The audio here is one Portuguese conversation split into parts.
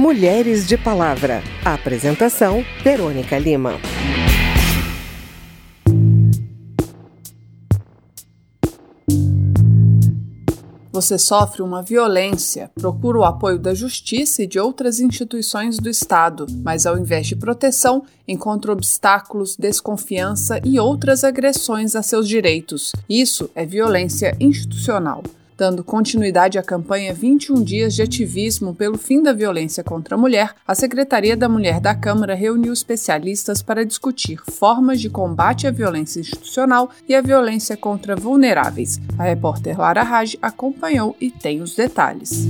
Mulheres de Palavra. Apresentação: Verônica Lima. Você sofre uma violência, procura o apoio da justiça e de outras instituições do Estado, mas ao invés de proteção, encontra obstáculos, desconfiança e outras agressões a seus direitos. Isso é violência institucional. Dando continuidade à campanha 21 Dias de Ativismo pelo Fim da Violência contra a Mulher, a Secretaria da Mulher da Câmara reuniu especialistas para discutir formas de combate à violência institucional e à violência contra vulneráveis. A repórter Lara Raj acompanhou e tem os detalhes.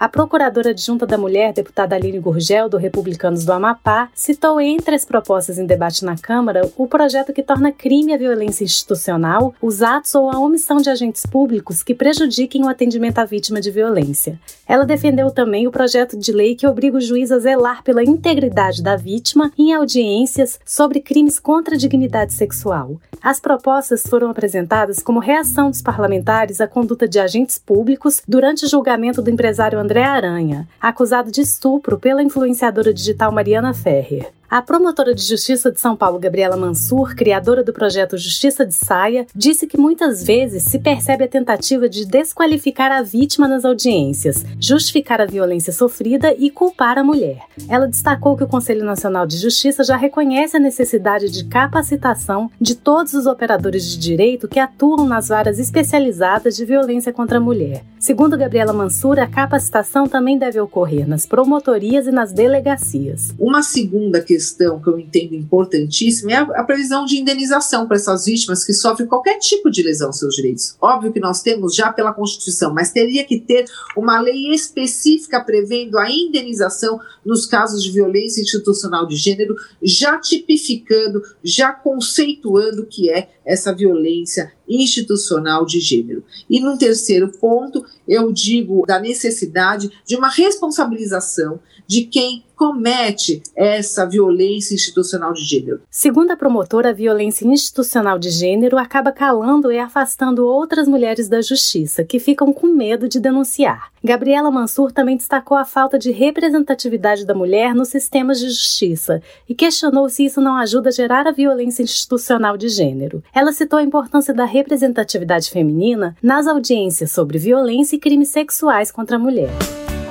A procuradora adjunta da Mulher, deputada Aline Gurgel, do Republicanos do Amapá, citou entre as propostas em debate na Câmara o projeto que torna crime a violência institucional, os atos ou a omissão de agentes públicos que prejudiquem o atendimento à vítima de violência. Ela defendeu também o projeto de lei que obriga o juiz a zelar pela integridade da vítima em audiências sobre crimes contra a dignidade sexual. As propostas foram apresentadas como reação dos parlamentares à conduta de agentes públicos durante o julgamento do empresário André Aranha, acusado de estupro pela influenciadora digital Mariana Ferrer. A promotora de justiça de São Paulo, Gabriela Mansur, criadora do projeto Justiça de Saia, disse que muitas vezes se percebe a tentativa de desqualificar a vítima nas audiências, justificar a violência sofrida e culpar a mulher. Ela destacou que o Conselho Nacional de Justiça já reconhece a necessidade de capacitação de todos os operadores de direito que atuam nas varas especializadas de violência contra a mulher. Segundo Gabriela Mansur, a capacitação também deve ocorrer nas promotorias e nas delegacias. Uma segunda questão questão que eu entendo importantíssima é a, a previsão de indenização para essas vítimas que sofrem qualquer tipo de lesão aos seus direitos. Óbvio que nós temos já pela Constituição, mas teria que ter uma lei específica prevendo a indenização nos casos de violência institucional de gênero, já tipificando, já conceituando o que é essa violência institucional de gênero. E num terceiro ponto, eu digo da necessidade de uma responsabilização de quem comete essa violência institucional de gênero. Segundo a promotora, a violência institucional de gênero acaba calando e afastando outras mulheres da justiça, que ficam com medo de denunciar. Gabriela Mansur também destacou a falta de representatividade da mulher nos sistemas de justiça e questionou se isso não ajuda a gerar a violência institucional de gênero. Ela citou a importância da representatividade feminina nas audiências sobre violência e crimes sexuais contra a mulher.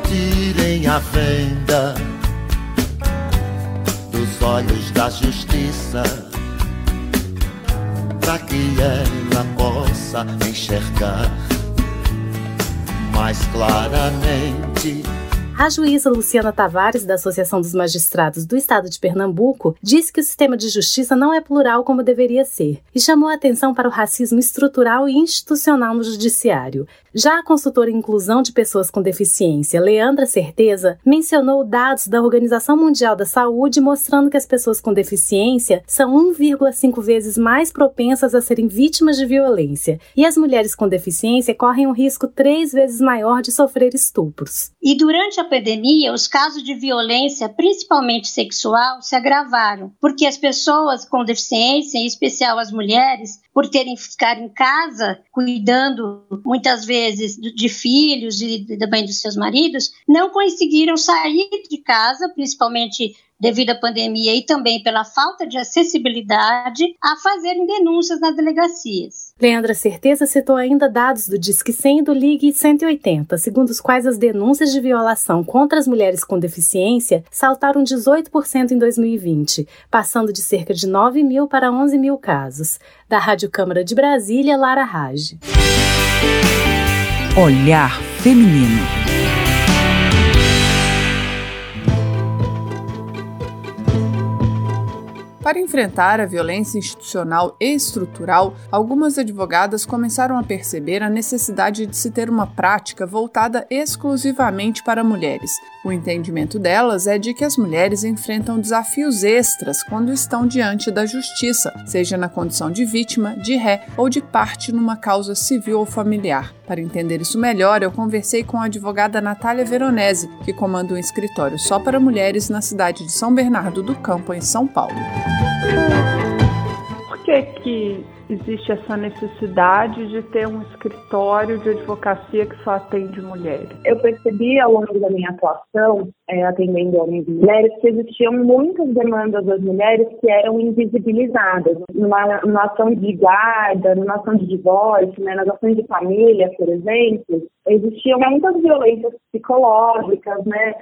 Tirem a venda olhos da justiça, para que ela possa enxergar mais claramente a juíza Luciana Tavares, da Associação dos Magistrados do Estado de Pernambuco, disse que o sistema de justiça não é plural como deveria ser e chamou a atenção para o racismo estrutural e institucional no judiciário. Já a consultora inclusão de pessoas com deficiência, Leandra Certeza, mencionou dados da Organização Mundial da Saúde mostrando que as pessoas com deficiência são 1,5 vezes mais propensas a serem vítimas de violência e as mulheres com deficiência correm um risco três vezes maior de sofrer estupros. E durante a pandemia, os casos de violência, principalmente sexual, se agravaram, porque as pessoas com deficiência, em especial as mulheres, por terem que ficar em casa cuidando muitas vezes de filhos e também dos seus maridos, não conseguiram sair de casa, principalmente devido à pandemia e também pela falta de acessibilidade, a fazerem denúncias nas delegacias. Leandra Certeza citou ainda dados do Disque 100 e do Ligue 180, segundo os quais as denúncias de violação contra as mulheres com deficiência saltaram 18% em 2020, passando de cerca de 9 mil para 11 mil casos. Da Rádio Câmara de Brasília, Lara Rage. Olhar Feminino. Para enfrentar a violência institucional e estrutural, algumas advogadas começaram a perceber a necessidade de se ter uma prática voltada exclusivamente para mulheres. O entendimento delas é de que as mulheres enfrentam desafios extras quando estão diante da justiça, seja na condição de vítima, de ré ou de parte numa causa civil ou familiar. Para entender isso melhor, eu conversei com a advogada Natália Veronese, que comanda um escritório só para mulheres na cidade de São Bernardo do Campo, em São Paulo. Por que, que existe essa necessidade de ter um escritório de advocacia que só atende mulheres? Eu percebi ao longo da minha atuação, é, atendendo homens e mulheres, que existiam muitas demandas das mulheres que eram invisibilizadas. Numa, numa ação de guarda, numa ação de divórcio, né, nas ações de família, por exemplo, existiam muitas violências psicológicas, né,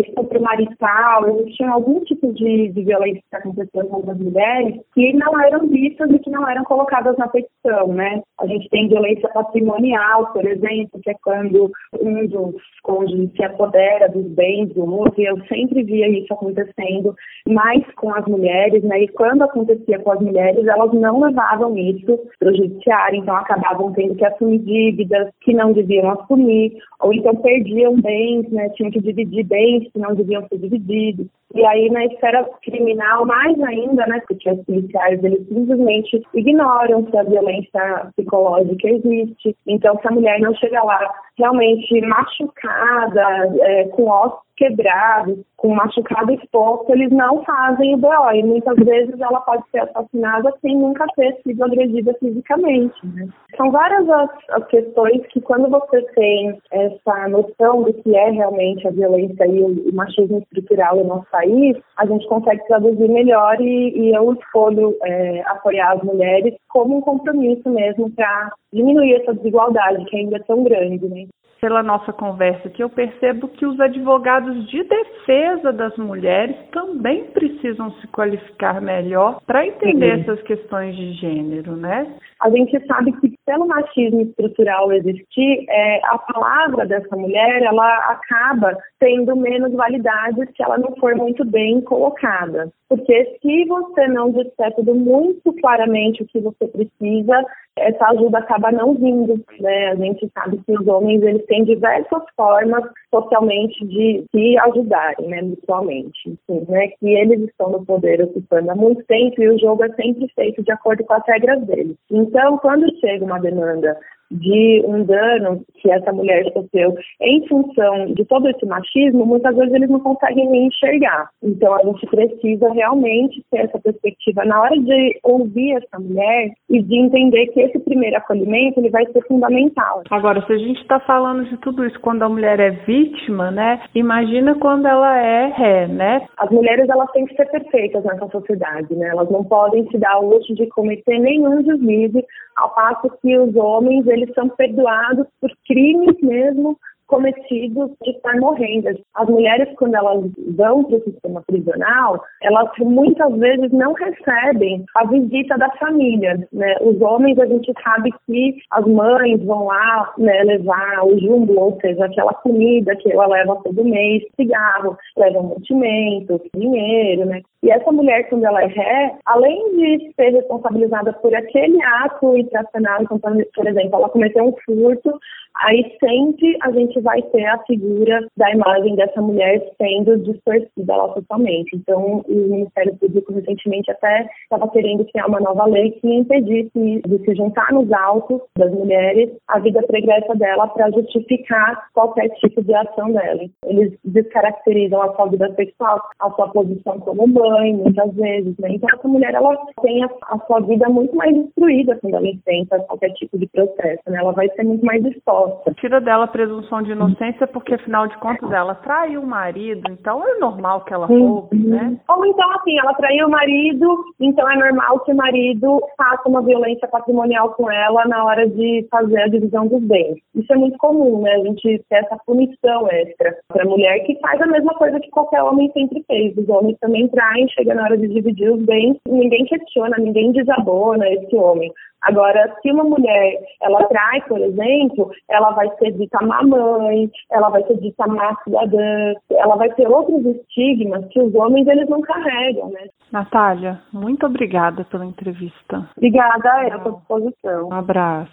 estupro marital, existiam algum tipo de, de violência que acontecia com as mulheres que não eram vistas e que não eram colocadas na petição, né? A gente tem violência patrimonial, por exemplo, que é quando um dos cônjuges se apodera dos bens do outro, e eu sempre via isso acontecendo mais com as mulheres, né? E quando acontecia com as mulheres, elas não levavam isso para o judiciário, então acabavam tendo que assumir dívidas que não deviam assumir, ou então perdiam bens, né? Tinham que dividir bens que não deviam ser divididos. E aí, na esfera criminal, mais ainda, né, porque os policiais, eles simplesmente ignoram se a violência psicológica existe. Então, se a mulher não chega lá realmente machucada, é, com ossos quebrados, com machucado exposto, eles não fazem o BO. E muitas vezes ela pode ser assassinada sem nunca ter sido agredida fisicamente. Né? São várias as, as, questões que, quando você tem essa noção do que é realmente a violência e o, o machismo estrutural no nosso país, a gente consegue traduzir melhor e, e eu escolho é, apoiar as mulheres como um compromisso mesmo para diminuir essa desigualdade que ainda é tão grande. Né? Pela nossa conversa que eu percebo que os advogados de defesa das mulheres também precisam se qualificar melhor para entender uhum. essas questões de gênero, né? A gente sabe que pelo machismo estrutural existir, é, a palavra dessa mulher ela acaba tendo menos validade se ela não for muito bem colocada. Porque se você não disser tudo muito claramente o que você precisa, essa ajuda acaba não vindo, né? A gente sabe que os homens eles têm diversas formas socialmente de se ajudarem, né, mutuamente, Enfim, né? Que eles estão no poder ocupando há muito tempo e o jogo é sempre feito de acordo com as regras deles. Então, quando chega uma demanda de um dano que essa mulher sofreu em função de todo esse machismo, muitas vezes eles não conseguem nem enxergar. Então a gente precisa realmente ter essa perspectiva na hora de ouvir essa mulher e de entender que esse primeiro acolhimento ele vai ser fundamental. Agora, se a gente está falando de tudo isso quando a mulher é vítima, né? Imagina quando ela é ré, né? As mulheres elas têm que ser perfeitas nessa sociedade, né? Elas não podem se dar o luxo de cometer nenhum deslize, ao passo que os homens eles eles são perdoados por crimes mesmo cometidos de estar morrendo. As mulheres, quando elas vão para o sistema prisional, elas muitas vezes não recebem a visita da família. Né? Os homens, a gente sabe que as mães vão lá né, levar o jumbo, ou seja, aquela comida que ela leva todo mês, cigarro, leva mantimento, dinheiro, né? E essa mulher, quando ela é ré, além de ser responsabilizada por aquele ato infracional, então, por exemplo, ela cometeu um furto, aí sempre a gente vai ter a figura da imagem dessa mulher sendo distorcida lá totalmente. Então, o Ministério Público recentemente até estava querendo criar uma nova lei que impedisse de se juntar nos autos das mulheres a vida pregressa dela para justificar qualquer tipo de ação dela. Eles descaracterizam a sua vida sexual, a sua posição como mãe, muitas vezes, né? Então, essa mulher, ela tem a, a sua vida muito mais destruída quando ela enfrenta qualquer tipo de processo, né? Ela vai ser muito mais exposta. Tira dela a presunção de inocência porque, afinal de contas, ela traiu o marido, então é normal que ela roube, né? Ou então, assim, ela traiu o marido, então é normal que o marido faça uma violência patrimonial com ela na hora de fazer a divisão dos bens. Isso é muito comum, né? A gente ter essa punição extra para a mulher que faz a mesma coisa que qualquer homem sempre fez. Os homens também traem, chega na hora de dividir os bens, ninguém questiona, ninguém desabona esse homem. Agora, se uma mulher ela trai, por exemplo, ela vai ser dita mamãe, ela vai ser dita má cidadã, ela vai ter outros estigmas que os homens eles não carregam, né? Natália, muito obrigada pela entrevista. Obrigada, é à sua disposição. Um abraço.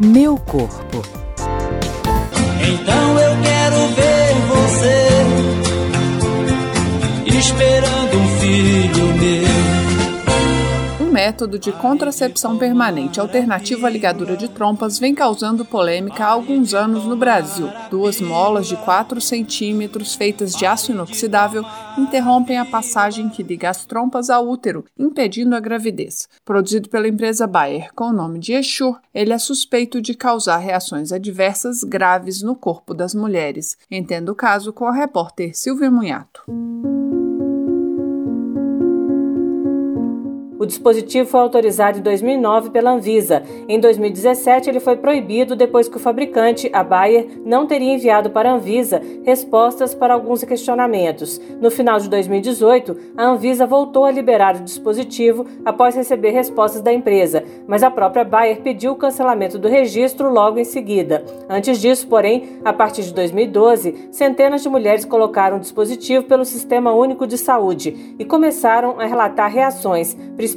Meu corpo. Então eu quero ver você esperando um filho meu método de contracepção permanente alternativo à ligadura de trompas vem causando polêmica há alguns anos no Brasil. Duas molas de 4 centímetros feitas de aço inoxidável interrompem a passagem que liga as trompas ao útero, impedindo a gravidez. Produzido pela empresa Bayer com o nome de Eshur, ele é suspeito de causar reações adversas graves no corpo das mulheres. Entenda o caso com a repórter Silvia Munhato. O dispositivo foi autorizado em 2009 pela Anvisa. Em 2017, ele foi proibido depois que o fabricante, a Bayer, não teria enviado para a Anvisa respostas para alguns questionamentos. No final de 2018, a Anvisa voltou a liberar o dispositivo após receber respostas da empresa, mas a própria Bayer pediu o cancelamento do registro logo em seguida. Antes disso, porém, a partir de 2012, centenas de mulheres colocaram o dispositivo pelo Sistema Único de Saúde e começaram a relatar reações, principalmente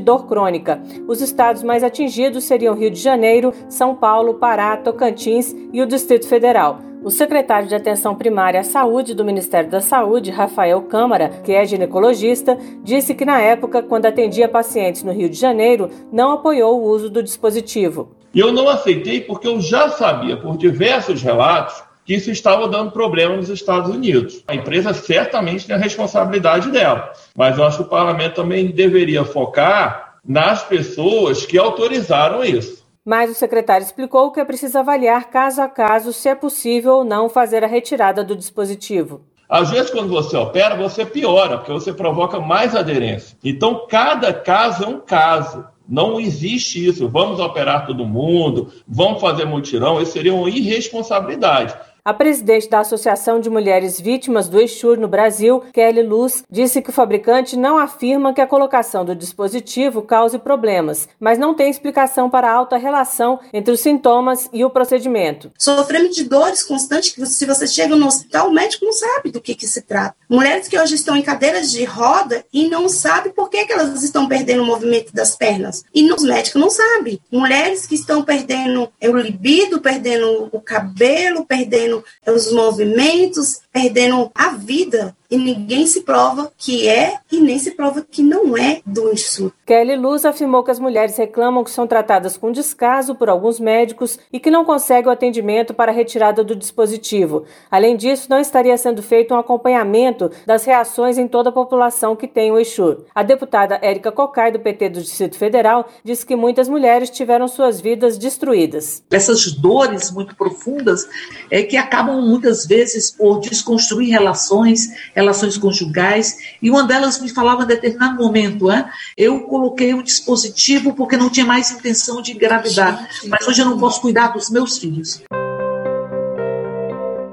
dor crônica. Os estados mais atingidos seriam Rio de Janeiro, São Paulo, Pará, Tocantins e o Distrito Federal. O secretário de Atenção Primária à Saúde do Ministério da Saúde, Rafael Câmara, que é ginecologista, disse que na época, quando atendia pacientes no Rio de Janeiro, não apoiou o uso do dispositivo. Eu não aceitei porque eu já sabia, por diversos relatos, que isso estava dando problema nos Estados Unidos. A empresa certamente tem a responsabilidade dela, mas eu acho que o parlamento também deveria focar nas pessoas que autorizaram isso. Mas o secretário explicou que é preciso avaliar caso a caso se é possível ou não fazer a retirada do dispositivo. Às vezes, quando você opera, você piora, porque você provoca mais aderência. Então, cada caso é um caso. Não existe isso. Vamos operar todo mundo, vamos fazer mutirão. Isso seria uma irresponsabilidade. A presidente da Associação de Mulheres Vítimas do Exur no Brasil, Kelly Luz, disse que o fabricante não afirma que a colocação do dispositivo cause problemas, mas não tem explicação para a alta relação entre os sintomas e o procedimento. Sofrendo de dores constantes, que se você chega no hospital, o médico não sabe do que, que se trata. Mulheres que hoje estão em cadeiras de roda e não sabem por que, que elas estão perdendo o movimento das pernas. E os médicos não sabem. Mulheres que estão perdendo o libido, perdendo o cabelo, perdendo perdendo os movimentos, perdendo a vida e ninguém se prova que é e nem se prova que não é do Instituto. Kelly Luz afirmou que as mulheres reclamam que são tratadas com descaso por alguns médicos e que não conseguem o atendimento para a retirada do dispositivo. Além disso, não estaria sendo feito um acompanhamento das reações em toda a população que tem o Exur. A deputada Érica Cocai, do PT do Distrito Federal, disse que muitas mulheres tiveram suas vidas destruídas. Essas dores muito profundas é que acabam muitas vezes por desconstruir relações, relações conjugais, e uma delas me falava em determinado momento, é, eu coloquei um dispositivo porque não tinha mais intenção de engravidar, mas hoje eu não posso cuidar dos meus filhos.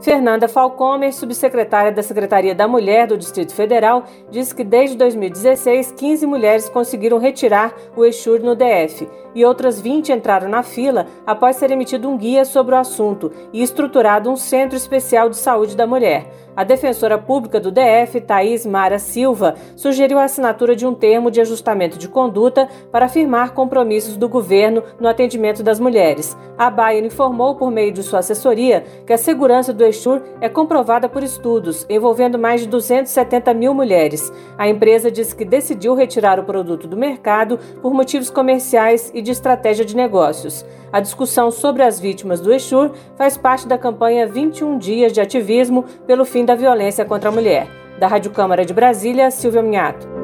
Fernanda Falcomer, subsecretária da Secretaria da Mulher do Distrito Federal, disse que desde 2016, 15 mulheres conseguiram retirar o Exur no DF e outras 20 entraram na fila após ser emitido um guia sobre o assunto e estruturado um Centro Especial de Saúde da Mulher. A defensora pública do DF, Thaís Mara Silva, sugeriu a assinatura de um termo de ajustamento de conduta para afirmar compromissos do governo no atendimento das mulheres. A Baia informou por meio de sua assessoria que a segurança do Exur é comprovada por estudos envolvendo mais de 270 mil mulheres. A empresa disse que decidiu retirar o produto do mercado por motivos comerciais e de estratégia de negócios. A discussão sobre as vítimas do Exur faz parte da campanha 21 Dias de Ativismo pelo Fim da Violência contra a Mulher. Da Rádio Câmara de Brasília, Silvia Minhato.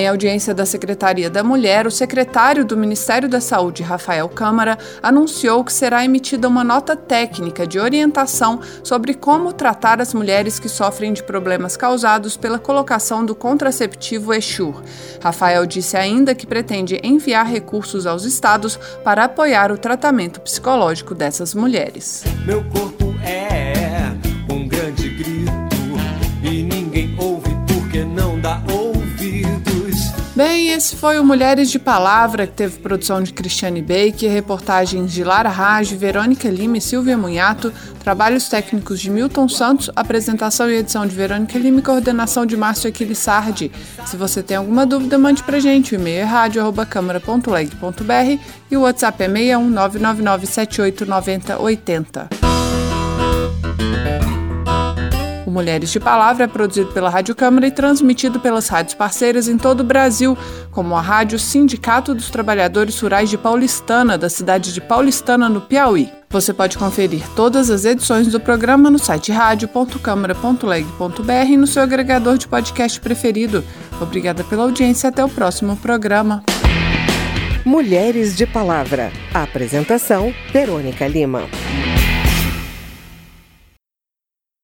Em audiência da Secretaria da Mulher, o secretário do Ministério da Saúde, Rafael Câmara, anunciou que será emitida uma nota técnica de orientação sobre como tratar as mulheres que sofrem de problemas causados pela colocação do contraceptivo Exur. Rafael disse ainda que pretende enviar recursos aos estados para apoiar o tratamento psicológico dessas mulheres. Meu corpo é um grande grito e ninguém ouve porque não dá Bem, esse foi o Mulheres de Palavra, que teve produção de Cristiane Baker, reportagens de Lara Raj, Verônica Lima e Silvia Munhato, trabalhos técnicos de Milton Santos, apresentação e edição de Verônica Lima e coordenação de Márcio Aquiles Sardi. Se você tem alguma dúvida, mande pra gente. O e-mail é rádio.câmara.leg.br e o WhatsApp é 61 O Mulheres de Palavra é produzido pela Rádio Câmara e transmitido pelas rádios parceiras em todo o Brasil, como a Rádio Sindicato dos Trabalhadores Rurais de Paulistana, da cidade de Paulistana, no Piauí. Você pode conferir todas as edições do programa no site rádio.câmara.leg.br e no seu agregador de podcast preferido. Obrigada pela audiência até o próximo programa. Mulheres de Palavra. Apresentação: Verônica Lima.